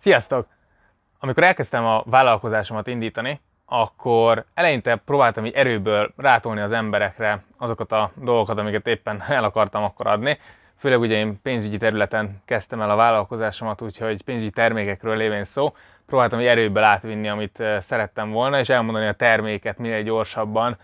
Sziasztok! Amikor elkezdtem a vállalkozásomat indítani, akkor eleinte próbáltam így erőből rátolni az emberekre azokat a dolgokat, amiket éppen el akartam akkor adni. Főleg ugye én pénzügyi területen kezdtem el a vállalkozásomat, úgyhogy pénzügyi termékekről lévén szó, próbáltam egy erőből átvinni, amit eh, szerettem volna, és elmondani a terméket minél gyorsabban,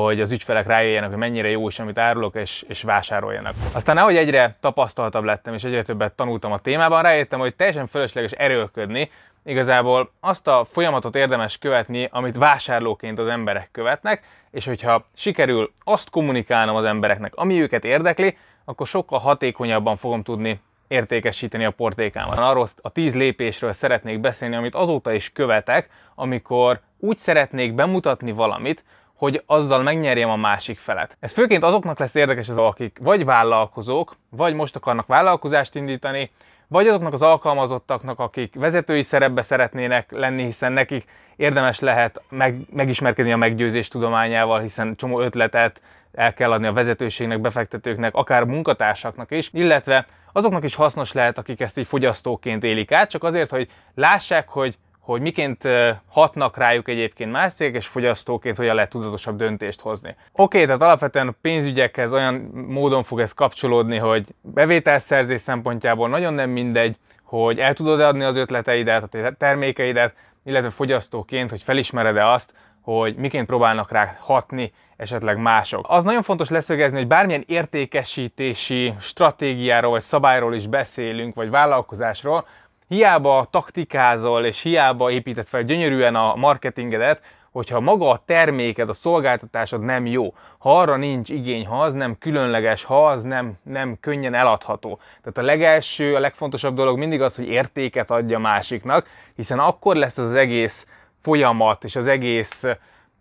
hogy az ügyfelek rájöjjenek, hogy mennyire jó is, amit árulok, és, és vásároljanak. Aztán ahogy egyre tapasztaltabb lettem, és egyre többet tanultam a témában, rájöttem, hogy teljesen fölösleges erőlködni, igazából azt a folyamatot érdemes követni, amit vásárlóként az emberek követnek, és hogyha sikerül azt kommunikálnom az embereknek, ami őket érdekli, akkor sokkal hatékonyabban fogom tudni értékesíteni a portékámat. Arról a tíz lépésről szeretnék beszélni, amit azóta is követek, amikor úgy szeretnék bemutatni valamit, hogy azzal megnyerjem a másik felet. Ez főként azoknak lesz érdekes, az, akik vagy vállalkozók, vagy most akarnak vállalkozást indítani, vagy azoknak az alkalmazottaknak, akik vezetői szerepbe szeretnének lenni, hiszen nekik érdemes lehet meg, megismerkedni a meggyőzés tudományával, hiszen csomó ötletet el kell adni a vezetőségnek, befektetőknek, akár munkatársaknak is, illetve azoknak is hasznos lehet, akik ezt így fogyasztóként élik át, csak azért, hogy lássák, hogy hogy miként hatnak rájuk egyébként más cégek, és fogyasztóként hogyan lehet tudatosabb döntést hozni. Oké, tehát alapvetően a pénzügyekhez olyan módon fog ez kapcsolódni, hogy bevételszerzés szempontjából nagyon nem mindegy, hogy el tudod adni az ötleteidet, a termékeidet, illetve fogyasztóként, hogy felismered-e azt, hogy miként próbálnak rá hatni esetleg mások. Az nagyon fontos leszögezni, hogy bármilyen értékesítési stratégiáról vagy szabályról is beszélünk, vagy vállalkozásról, hiába taktikázol és hiába épített fel gyönyörűen a marketingedet, hogyha maga a terméked, a szolgáltatásod nem jó, ha arra nincs igény, ha az nem különleges, ha az nem, nem könnyen eladható. Tehát a legelső, a legfontosabb dolog mindig az, hogy értéket adja másiknak, hiszen akkor lesz az egész folyamat és az egész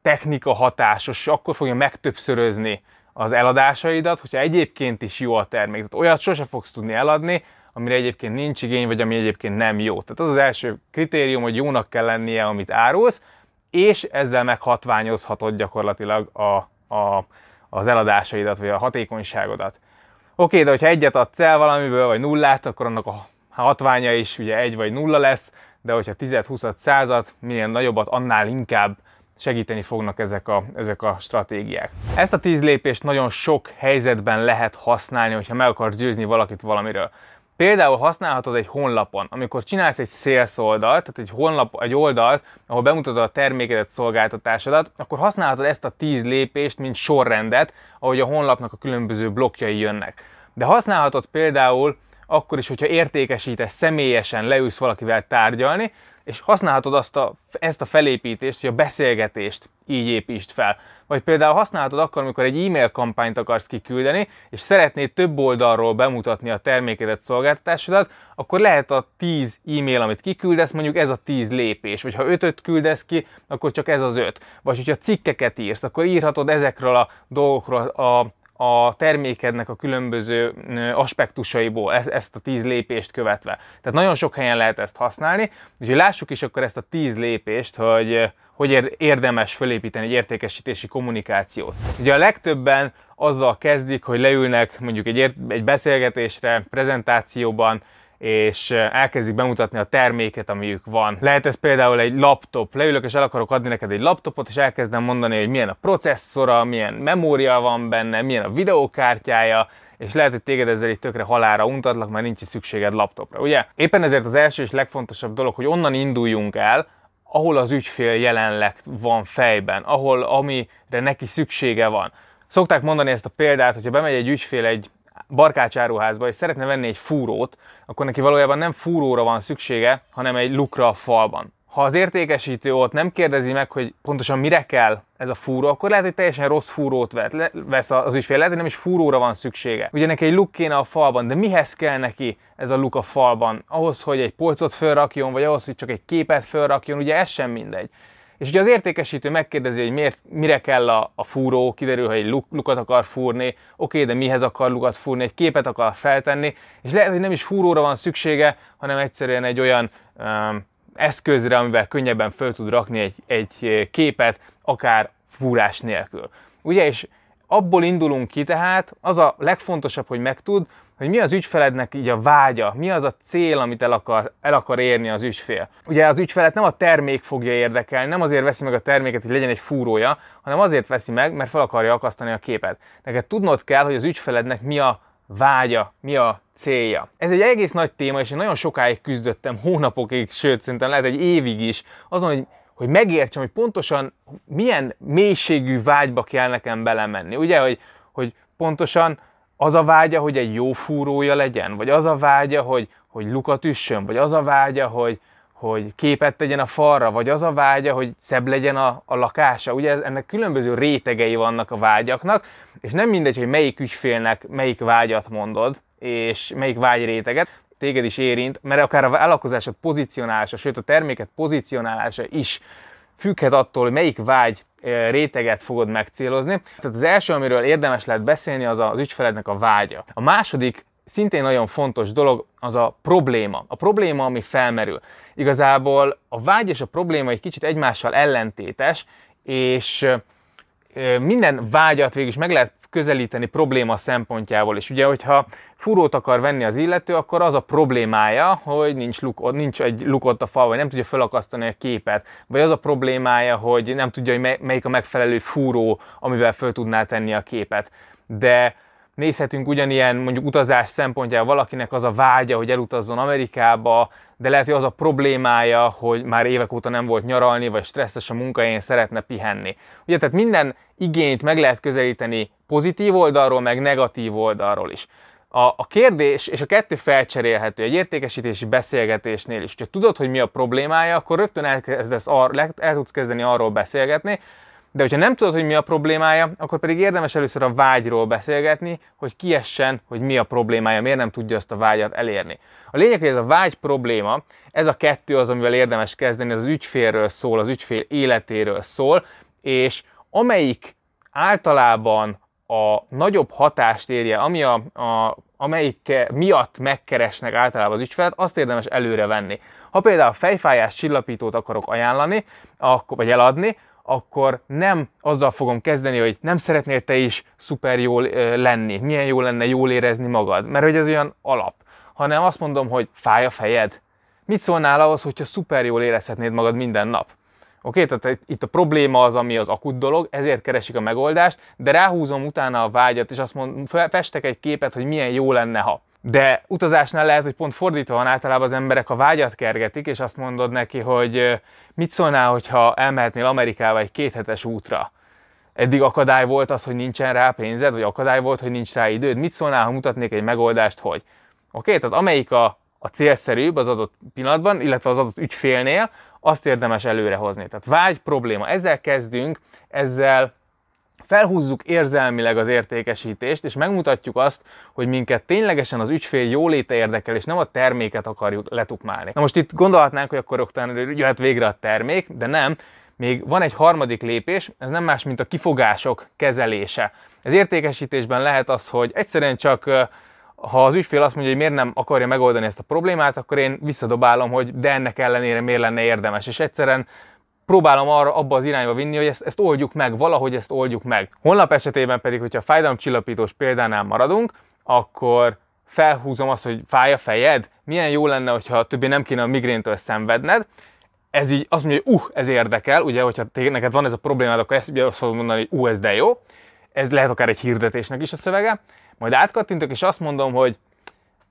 technika hatásos, akkor fogja megtöbbszörözni az eladásaidat, hogyha egyébként is jó a termék. Tehát olyat sose fogsz tudni eladni, amire egyébként nincs igény, vagy ami egyébként nem jó. Tehát az az első kritérium, hogy jónak kell lennie, amit árulsz, és ezzel meghatványozhatod gyakorlatilag a, a, az eladásaidat, vagy a hatékonyságodat. Oké, de hogyha egyet adsz el valamiből, vagy nullát, akkor annak a hatványa is ugye egy vagy nulla lesz, de hogyha 10-20 százat, minél nagyobbat, annál inkább segíteni fognak ezek a, ezek a stratégiák. Ezt a 10 lépést nagyon sok helyzetben lehet használni, hogyha meg akarsz győzni valakit valamiről. Például használhatod egy honlapon, amikor csinálsz egy sales oldalt, tehát egy, honlap, egy oldalt, ahol bemutatod a termékedet, szolgáltatásodat, akkor használhatod ezt a 10 lépést, mint sorrendet, ahogy a honlapnak a különböző blokkjai jönnek. De használhatod például akkor is, hogyha értékesítesz, személyesen leülsz valakivel tárgyalni, és használhatod azt a, ezt a felépítést, hogy a beszélgetést így építsd fel. Vagy például használhatod akkor, amikor egy e-mail kampányt akarsz kiküldeni, és szeretnéd több oldalról bemutatni a termékedet, szolgáltatásodat, akkor lehet a 10 e-mail, amit kiküldesz, mondjuk ez a 10 lépés. Vagy ha 5-öt küldesz ki, akkor csak ez az 5. Vagy hogyha cikkeket írsz, akkor írhatod ezekről a dolgokról a a termékednek a különböző aspektusaiból ezt a tíz lépést követve. Tehát nagyon sok helyen lehet ezt használni, úgyhogy lássuk is akkor ezt a tíz lépést, hogy hogy érdemes felépíteni egy értékesítési kommunikációt. Ugye a legtöbben azzal kezdik, hogy leülnek mondjuk egy, egy beszélgetésre, prezentációban, és elkezdik bemutatni a terméket, amiük van. Lehet ez például egy laptop. Leülök és el akarok adni neked egy laptopot, és elkezdem mondani, hogy milyen a processzora, milyen memória van benne, milyen a videókártyája, és lehet, hogy téged ezzel egy tökre halára untatlak, mert nincs szükséged laptopra, ugye? Éppen ezért az első és legfontosabb dolog, hogy onnan induljunk el, ahol az ügyfél jelenleg van fejben, ahol amire neki szüksége van. Szokták mondani ezt a példát, hogyha bemegy egy ügyfél egy barkácsáruházba, és szeretne venni egy fúrót, akkor neki valójában nem fúróra van szüksége, hanem egy lukra a falban. Ha az értékesítő ott nem kérdezi meg, hogy pontosan mire kell ez a fúró, akkor lehet, hogy teljesen rossz fúrót vesz az ügyfél, lehet, hogy nem is fúróra van szüksége. Ugye neki egy luk kéne a falban, de mihez kell neki ez a luk a falban? Ahhoz, hogy egy polcot felrakjon, vagy ahhoz, hogy csak egy képet felrakjon, ugye ez sem mindegy. És ugye az értékesítő megkérdezi, hogy miért, mire kell a, a fúró, kiderül, hogy egy luk, lukat akar fúrni, oké, de mihez akar lukat fúrni, egy képet akar feltenni, és lehet, hogy nem is fúróra van szüksége, hanem egyszerűen egy olyan um, eszközre, amivel könnyebben föl tud rakni egy, egy képet, akár fúrás nélkül. Ugye, és abból indulunk ki tehát, az a legfontosabb, hogy megtud, hogy mi az ügyfelednek így a vágya, mi az a cél, amit el akar, el akar érni az ügyfél. Ugye az ügyfelet nem a termék fogja érdekelni, nem azért veszi meg a terméket, hogy legyen egy fúrója, hanem azért veszi meg, mert fel akarja akasztani a képet. Neked tudnod kell, hogy az ügyfelednek mi a vágya, mi a célja. Ez egy egész nagy téma, és én nagyon sokáig küzdöttem, hónapokig, sőt, szerintem lehet egy évig is, azon, hogy hogy megértsem, hogy pontosan milyen mélységű vágyba kell nekem belemenni. Ugye, hogy, hogy pontosan az a vágya, hogy egy jó fúrója legyen, vagy az a vágya, hogy, hogy lukat üssön, vagy az a vágya, hogy, hogy képet tegyen a falra, vagy az a vágya, hogy szebb legyen a, a lakása. Ugye ennek különböző rétegei vannak a vágyaknak, és nem mindegy, hogy melyik ügyfélnek melyik vágyat mondod, és melyik vágyréteget, téged is érint, mert akár a vállalkozásod pozícionálása, sőt a terméket pozícionálása is függhet attól, hogy melyik vágy réteget fogod megcélozni. Tehát az első, amiről érdemes lehet beszélni, az az ügyfelednek a vágya. A második szintén nagyon fontos dolog az a probléma. A probléma, ami felmerül. Igazából a vágy és a probléma egy kicsit egymással ellentétes, és minden vágyat végig is meg lehet közelíteni probléma szempontjából is. Ugye, hogyha furót akar venni az illető, akkor az a problémája, hogy nincs, luk, nincs egy lukott a fal, vagy nem tudja felakasztani a képet, vagy az a problémája, hogy nem tudja, hogy melyik a megfelelő fúró, amivel föl tudná tenni a képet. De nézhetünk ugyanilyen mondjuk utazás szempontjából valakinek az a vágya, hogy elutazzon Amerikába, de lehet, hogy az a problémája, hogy már évek óta nem volt nyaralni, vagy stresszes a munkahelyén, szeretne pihenni. Ugye, tehát minden igényt meg lehet közelíteni pozitív oldalról, meg negatív oldalról is. A, a kérdés, és a kettő felcserélhető egy értékesítési beszélgetésnél is. Ha tudod, hogy mi a problémája, akkor rögtön elkezdesz ar, el tudsz kezdeni arról beszélgetni, de hogyha nem tudod, hogy mi a problémája, akkor pedig érdemes először a vágyról beszélgetni, hogy kiessen, hogy mi a problémája, miért nem tudja azt a vágyat elérni. A lényeg, hogy ez a vágy probléma, ez a kettő az, amivel érdemes kezdeni, ez az ügyfélről szól, az ügyfél életéről szól, és amelyik általában a nagyobb hatást érje, ami a, a, amelyik miatt megkeresnek általában az ügyfelet, azt érdemes előre venni. Ha például fejfájás csillapítót akarok ajánlani, akkor, vagy eladni, akkor nem azzal fogom kezdeni, hogy nem szeretnél te is szuper jól lenni, milyen jó lenne jól érezni magad, mert hogy ez olyan alap, hanem azt mondom, hogy fáj a fejed. Mit szólnál ahhoz, hogyha szuper jól érezhetnéd magad minden nap? Oké, okay? tehát itt a probléma az, ami az akut dolog, ezért keresik a megoldást, de ráhúzom utána a vágyat, és azt mondom, festek egy képet, hogy milyen jó lenne, ha. De utazásnál lehet, hogy pont fordítva van, általában az emberek a vágyat kergetik, és azt mondod neki, hogy mit szólnál, hogyha elmehetnél Amerikába egy kéthetes útra. Eddig akadály volt az, hogy nincsen rá pénzed, vagy akadály volt, hogy nincs rá időd. Mit szólnál, ha mutatnék egy megoldást, hogy? Oké, okay? tehát amelyik a, a célszerűbb az adott pillanatban, illetve az adott ügyfélnél, azt érdemes előrehozni. Tehát vágy probléma. Ezzel kezdünk, ezzel felhúzzuk érzelmileg az értékesítést, és megmutatjuk azt, hogy minket ténylegesen az ügyfél jóléte érdekel, és nem a terméket akarjuk letukmálni. Na most itt gondolhatnánk, hogy akkor rögtön jöhet végre a termék, de nem, még van egy harmadik lépés, ez nem más, mint a kifogások kezelése. Ez értékesítésben lehet az, hogy egyszerűen csak ha az ügyfél azt mondja, hogy miért nem akarja megoldani ezt a problémát, akkor én visszadobálom, hogy de ennek ellenére miért lenne érdemes. És egyszerűen próbálom arra abba az irányba vinni, hogy ezt, ezt oldjuk meg, valahogy ezt oldjuk meg. Honlap esetében pedig, hogyha fájdalomcsillapítós példánál maradunk, akkor felhúzom azt, hogy fáj a fejed, milyen jó lenne, hogyha többé nem kéne a migréntől szenvedned, ez így azt mondja, hogy uh, ez érdekel, ugye, hogyha neked van ez a problémád, akkor ezt ugye azt fogod mondani, hogy uh, ez de jó. Ez lehet akár egy hirdetésnek is a szövege. Majd átkattintok, és azt mondom, hogy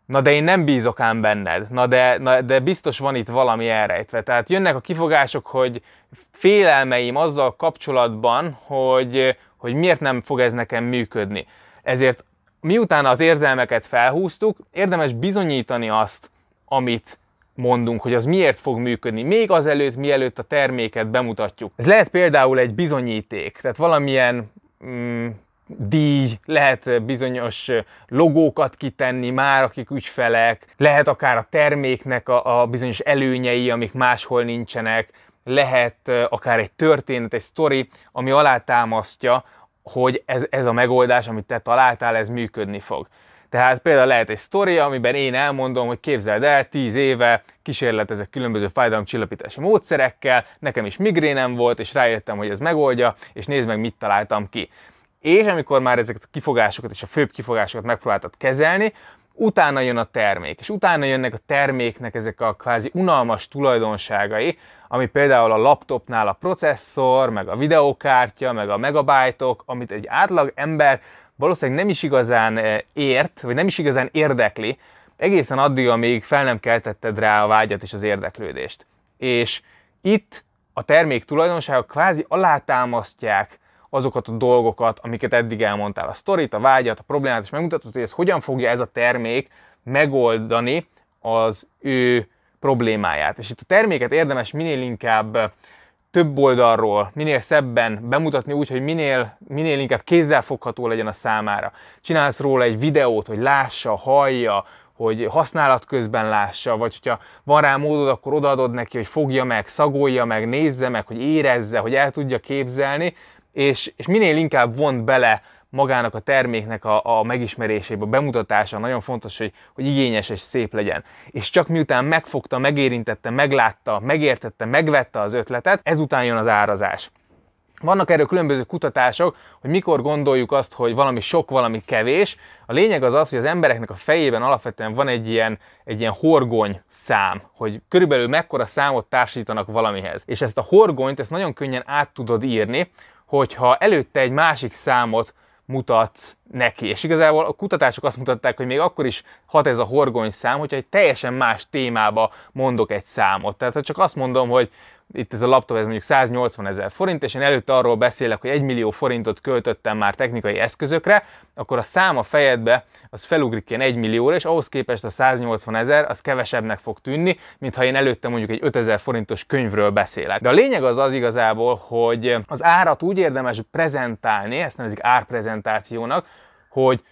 na de én nem bízok ám benned, na de, na de biztos van itt valami elrejtve. Tehát jönnek a kifogások, hogy félelmeim azzal kapcsolatban, hogy, hogy miért nem fog ez nekem működni. Ezért miután az érzelmeket felhúztuk, érdemes bizonyítani azt, amit mondunk, hogy az miért fog működni, még azelőtt, mielőtt a terméket bemutatjuk. Ez lehet például egy bizonyíték, tehát valamilyen mm, díj, lehet bizonyos logókat kitenni már, akik ügyfelek, lehet akár a terméknek a, a bizonyos előnyei, amik máshol nincsenek, lehet akár egy történet, egy sztori, ami alátámasztja, hogy ez, ez a megoldás, amit te találtál, ez működni fog. Tehát például lehet egy sztori, amiben én elmondom, hogy képzeld el, 10 éve kísérletezek különböző fájdalomcsillapítási módszerekkel, nekem is migrénem volt, és rájöttem, hogy ez megoldja, és nézd meg, mit találtam ki És amikor már ezeket a kifogásokat és a főbb kifogásokat megpróbáltad kezelni, utána jön a termék, és utána jönnek a terméknek ezek a kvázi unalmas tulajdonságai, ami például a laptopnál a processzor, meg a videókártya, meg a megabájtok, amit egy átlag ember valószínűleg nem is igazán eh, ért, vagy nem is igazán érdekli, egészen addig, amíg fel nem keltetted rá a vágyat és az érdeklődést. És itt a termék tulajdonságok kvázi alátámasztják azokat a dolgokat, amiket eddig elmondtál, a sztorit, a vágyat, a problémát, és megmutatod, hogy ez hogyan fogja ez a termék megoldani az ő problémáját. És itt a terméket érdemes minél inkább több oldalról, minél szebben bemutatni úgy, hogy minél, minél inkább kézzelfogható legyen a számára. Csinálsz róla egy videót, hogy lássa, hallja, hogy használat közben lássa, vagy hogyha van rá módod, akkor odaadod neki, hogy fogja meg, szagolja meg, nézze meg, hogy érezze, hogy el tudja képzelni, és, és minél inkább vont bele magának a terméknek a, a megismerésébe, a bemutatása nagyon fontos, hogy, hogy igényes és szép legyen. És csak miután megfogta, megérintette, meglátta, megértette, megvette az ötletet, ezután jön az árazás. Vannak erről különböző kutatások, hogy mikor gondoljuk azt, hogy valami sok, valami kevés. A lényeg az az, hogy az embereknek a fejében alapvetően van egy ilyen, egy ilyen horgony szám, hogy körülbelül mekkora számot társítanak valamihez. És ezt a horgonyt, ezt nagyon könnyen át tudod írni, hogyha előtte egy másik számot mutatsz neki. És igazából a kutatások azt mutatták, hogy még akkor is hat ez a horgony szám, hogyha egy teljesen más témába mondok egy számot. Tehát ha csak azt mondom, hogy itt ez a laptop, ez mondjuk 180 ezer forint, és én előtte arról beszélek, hogy 1 millió forintot költöttem már technikai eszközökre, akkor a szám a fejedbe az felugrik ilyen 1 millióra, és ahhoz képest a 180 ezer az kevesebbnek fog tűnni, mint ha én előtte mondjuk egy 5000 forintos könyvről beszélek. De a lényeg az az igazából, hogy az árat úgy érdemes prezentálni, ezt nevezik árprezentációnak, hogy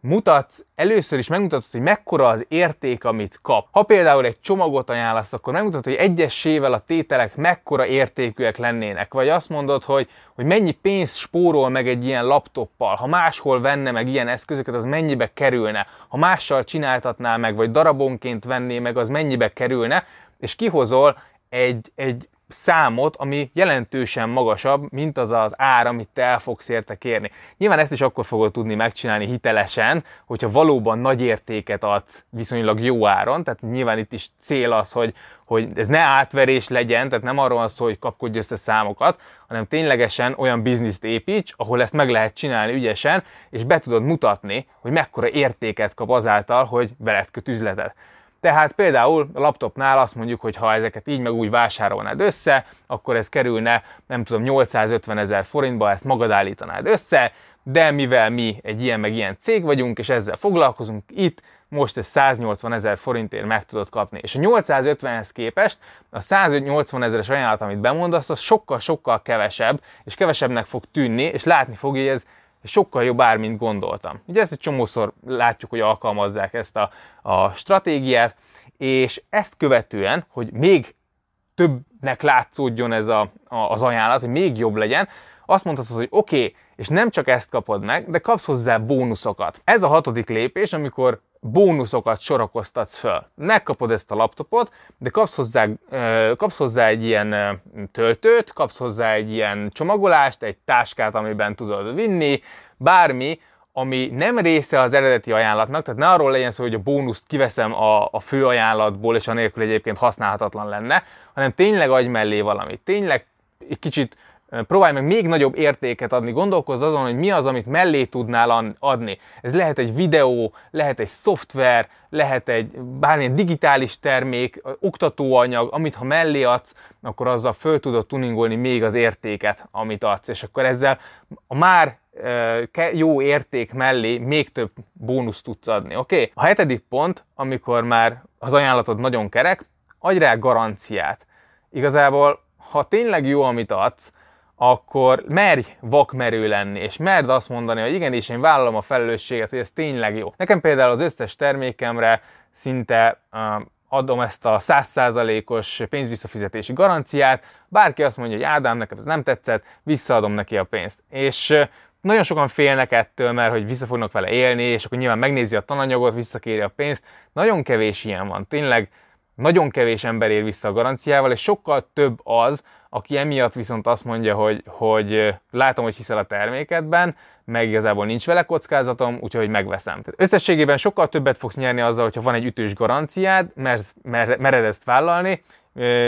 mutatsz, először is megmutatod, hogy mekkora az érték, amit kap. Ha például egy csomagot ajánlasz, akkor megmutatod, hogy egyesével a tételek mekkora értékűek lennének. Vagy azt mondod, hogy, hogy mennyi pénzt spórol meg egy ilyen laptoppal. Ha máshol venne meg ilyen eszközöket, az mennyibe kerülne. Ha mással csináltatná meg, vagy darabonként venné meg, az mennyibe kerülne. És kihozol egy, egy számot, ami jelentősen magasabb, mint az az ár, amit te el fogsz érte kérni. Nyilván ezt is akkor fogod tudni megcsinálni hitelesen, hogyha valóban nagy értéket adsz viszonylag jó áron, tehát nyilván itt is cél az, hogy, hogy ez ne átverés legyen, tehát nem arról van szó, hogy kapkodj össze számokat, hanem ténylegesen olyan bizniszt építs, ahol ezt meg lehet csinálni ügyesen, és be tudod mutatni, hogy mekkora értéket kap azáltal, hogy veled köt üzletet. Tehát például a laptopnál azt mondjuk, hogy ha ezeket így meg úgy vásárolnád össze, akkor ez kerülne, nem tudom, 850 ezer forintba, ezt magad állítanád össze, de mivel mi egy ilyen meg ilyen cég vagyunk, és ezzel foglalkozunk, itt most ez 180 ezer forintért meg tudod kapni. És a 850-hez képest a 180 ezeres ajánlat, amit bemondasz, az sokkal-sokkal kevesebb, és kevesebbnek fog tűnni, és látni fogja, hogy ez sokkal jobb ár, mint gondoltam. Ugye ezt egy csomószor látjuk, hogy alkalmazzák ezt a, a stratégiát, és ezt követően, hogy még többnek látszódjon ez a, a, az ajánlat, hogy még jobb legyen, azt mondhatod, hogy oké, okay, és nem csak ezt kapod meg, de kapsz hozzá bónuszokat. Ez a hatodik lépés, amikor bónuszokat sorakoztatsz föl. Megkapod ezt a laptopot, de kapsz hozzá, kapsz hozzá egy ilyen töltőt, kapsz hozzá egy ilyen csomagolást, egy táskát, amiben tudod vinni, bármi, ami nem része az eredeti ajánlatnak, tehát ne arról legyen szó, hogy a bónuszt kiveszem a, a fő ajánlatból, és anélkül egyébként használhatatlan lenne, hanem tényleg adj mellé valamit. Tényleg egy kicsit próbálj meg még nagyobb értéket adni, gondolkozz azon, hogy mi az, amit mellé tudnál adni. Ez lehet egy videó, lehet egy szoftver, lehet egy bármilyen digitális termék, oktatóanyag, amit ha mellé adsz, akkor azzal föl tudod tuningolni még az értéket, amit adsz, és akkor ezzel a már jó érték mellé még több bónuszt tudsz adni, oké? Okay? A hetedik pont, amikor már az ajánlatod nagyon kerek, adj rá garanciát. Igazából, ha tényleg jó, amit adsz, akkor merj vakmerő lenni, és merd azt mondani, hogy igenis én vállalom a felelősséget, hogy ez tényleg jó. Nekem például az összes termékemre szinte uh, adom ezt a 100%-os pénzvisszafizetési garanciát, bárki azt mondja, hogy Ádám, nekem ez nem tetszett, visszaadom neki a pénzt. És uh, nagyon sokan félnek ettől, mert hogy vissza fognak vele élni, és akkor nyilván megnézi a tananyagot, visszakéri a pénzt. Nagyon kevés ilyen van. Tényleg nagyon kevés ember ér vissza a garanciával, és sokkal több az, aki emiatt viszont azt mondja, hogy, hogy látom, hogy hiszel a termékedben, meg igazából nincs vele kockázatom, úgyhogy megveszem. Tehát összességében sokkal többet fogsz nyerni azzal, hogyha van egy ütős garanciád, mert mered ezt vállalni,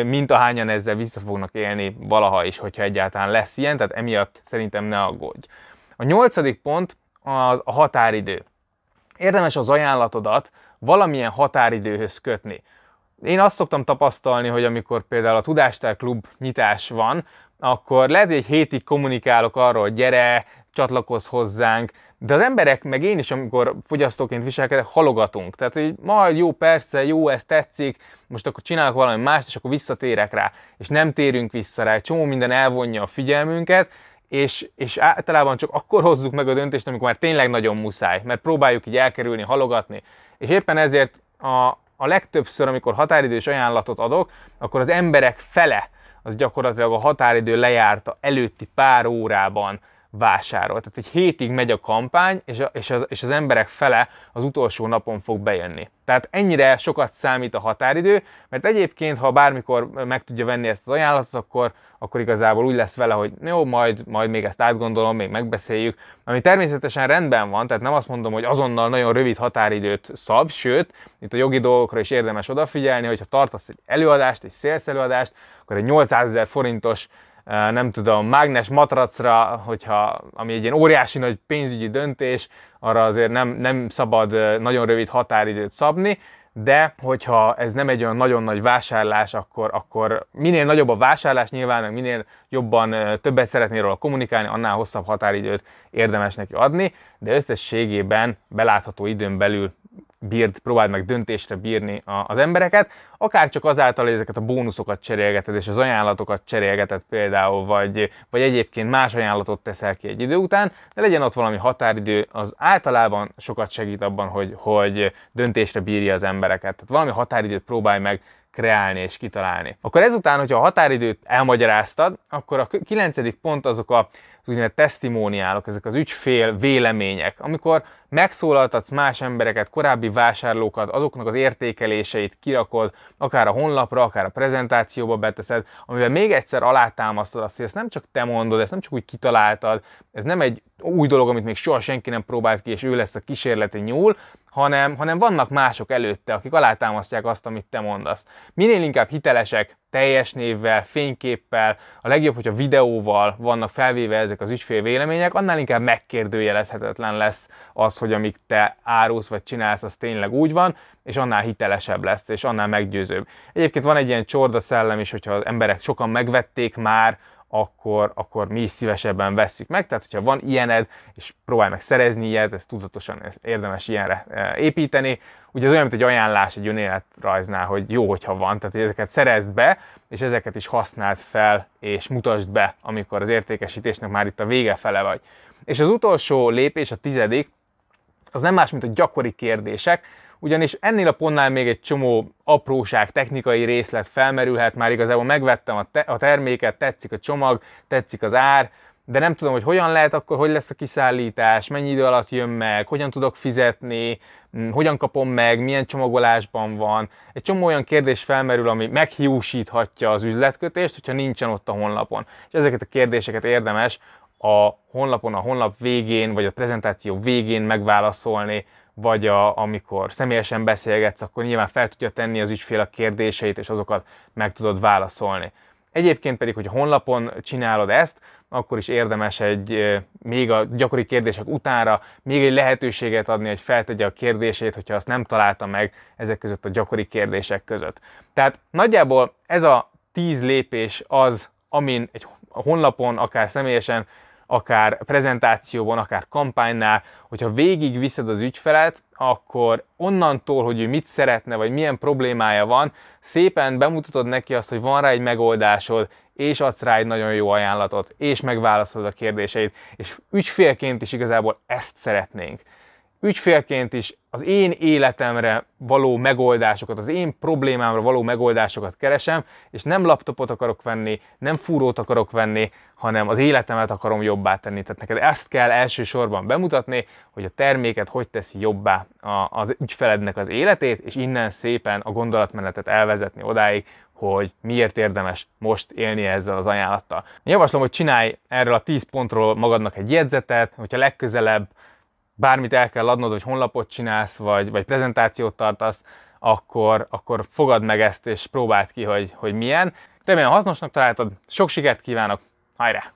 mint ahányan ezzel vissza fognak élni valaha is, hogyha egyáltalán lesz ilyen, tehát emiatt szerintem ne aggódj. A nyolcadik pont az a határidő. Érdemes az ajánlatodat valamilyen határidőhöz kötni. Én azt szoktam tapasztalni, hogy amikor például a Tudástár Klub nyitás van, akkor lehet, egy hétig kommunikálok arról, hogy gyere, csatlakozz hozzánk, de az emberek, meg én is, amikor fogyasztóként viselkedek, halogatunk. Tehát, hogy majd jó, persze, jó, ez tetszik, most akkor csinálok valami mást, és akkor visszatérek rá, és nem térünk vissza rá. Csomó minden elvonja a figyelmünket, és, és általában csak akkor hozzuk meg a döntést, amikor már tényleg nagyon muszáj, mert próbáljuk így elkerülni, halogatni. És éppen ezért a, a legtöbbször, amikor határidős ajánlatot adok, akkor az emberek fele az gyakorlatilag a határidő lejárta előtti pár órában vásárol. Tehát egy hétig megy a kampány, és, a, és, az, és az emberek fele az utolsó napon fog bejönni. Tehát ennyire sokat számít a határidő, mert egyébként, ha bármikor meg tudja venni ezt az ajánlatot, akkor, akkor igazából úgy lesz vele, hogy jó, majd, majd még ezt átgondolom, még megbeszéljük, ami természetesen rendben van, tehát nem azt mondom, hogy azonnal nagyon rövid határidőt szab, sőt, itt a jogi dolgokra is érdemes odafigyelni, hogyha tartasz egy előadást, egy sales előadást, akkor egy 800 ezer forintos nem tudom, mágnes matracra, hogyha, ami egy ilyen óriási nagy pénzügyi döntés, arra azért nem, nem szabad nagyon rövid határidőt szabni, de hogyha ez nem egy olyan nagyon nagy vásárlás, akkor, akkor minél nagyobb a vásárlás nyilván, minél jobban többet szeretnél róla kommunikálni, annál hosszabb határidőt érdemes neki adni, de összességében belátható időn belül bírd, próbáld meg döntésre bírni az embereket, akár csak azáltal, hogy ezeket a bónuszokat cserélgeted, és az ajánlatokat cserélgeted például, vagy, vagy egyébként más ajánlatot teszel ki egy idő után, de legyen ott valami határidő, az általában sokat segít abban, hogy, hogy döntésre bírja az embereket. Tehát valami határidőt próbálj meg kreálni és kitalálni. Akkor ezután, hogyha a határidőt elmagyaráztad, akkor a kilencedik pont azok a úgynevezett testimóniálok, ezek az ügyfél vélemények, amikor megszólaltatsz más embereket, korábbi vásárlókat, azoknak az értékeléseit kirakod, akár a honlapra, akár a prezentációba beteszed, amivel még egyszer alátámasztod azt, hogy ezt nem csak te mondod, ezt nem csak úgy kitaláltad, ez nem egy új dolog, amit még soha senki nem próbált ki, és ő lesz a kísérleti nyúl, hanem, hanem vannak mások előtte, akik alátámasztják azt, amit te mondasz. Minél inkább hitelesek, teljes névvel, fényképpel, a legjobb, hogyha videóval vannak felvéve ezek az ügyfél vélemények, annál inkább megkérdőjelezhetetlen lesz az, hogy amik te árulsz vagy csinálsz, az tényleg úgy van, és annál hitelesebb lesz, és annál meggyőzőbb. Egyébként van egy ilyen csorda szellem is, hogyha az emberek sokan megvették már, akkor, akkor mi is szívesebben vesszük meg. Tehát, hogyha van ilyened, és próbálj meg szerezni ilyet, ez tudatosan ez érdemes ilyenre e, építeni. Ugye ez olyan, mint egy ajánlás egy önéletrajznál, hogy jó, hogyha van, tehát hogy ezeket szerezd be, és ezeket is használd fel, és mutasd be, amikor az értékesítésnek már itt a vége fele vagy. És az utolsó lépés, a tizedik, az nem más, mint a gyakori kérdések, ugyanis ennél a pontnál még egy csomó apróság, technikai részlet felmerülhet, már igazából megvettem a, te- a terméket, tetszik a csomag, tetszik az ár, de nem tudom, hogy hogyan lehet akkor, hogy lesz a kiszállítás, mennyi idő alatt jön meg, hogyan tudok fizetni, hogyan kapom meg, milyen csomagolásban van. Egy csomó olyan kérdés felmerül, ami meghiúsíthatja az üzletkötést, hogyha nincsen ott a honlapon. És ezeket a kérdéseket érdemes a honlapon, a honlap végén, vagy a prezentáció végén megválaszolni, vagy a, amikor személyesen beszélgetsz, akkor nyilván fel tudja tenni az ügyfél a kérdéseit, és azokat meg tudod válaszolni. Egyébként pedig, hogy honlapon csinálod ezt, akkor is érdemes egy, még a gyakori kérdések utánra még egy lehetőséget adni, hogy feltegye a kérdését, hogyha azt nem találta meg ezek között a gyakori kérdések között. Tehát nagyjából ez a tíz lépés az, amin egy honlapon, akár személyesen akár prezentációban, akár kampánynál, hogyha végig viszed az ügyfelet, akkor onnantól, hogy ő mit szeretne, vagy milyen problémája van, szépen bemutatod neki azt, hogy van rá egy megoldásod, és adsz rá egy nagyon jó ajánlatot, és megválaszolod a kérdéseit, és ügyfélként is igazából ezt szeretnénk. Ügyfélként is az én életemre való megoldásokat, az én problémámra való megoldásokat keresem, és nem laptopot akarok venni, nem fúrót akarok venni, hanem az életemet akarom jobbá tenni. Tehát neked ezt kell elsősorban bemutatni, hogy a terméket hogy teszi jobbá az ügyfelednek az életét, és innen szépen a gondolatmenetet elvezetni odáig, hogy miért érdemes most élni ezzel az ajánlattal. Javaslom, hogy csinálj erről a 10 pontról magadnak egy jegyzetet, hogyha legközelebb bármit el kell adnod, hogy honlapot csinálsz, vagy, vagy prezentációt tartasz, akkor, akkor fogad meg ezt, és próbáld ki, hogy, hogy milyen. Remélem hasznosnak találtad, sok sikert kívánok, hajrá!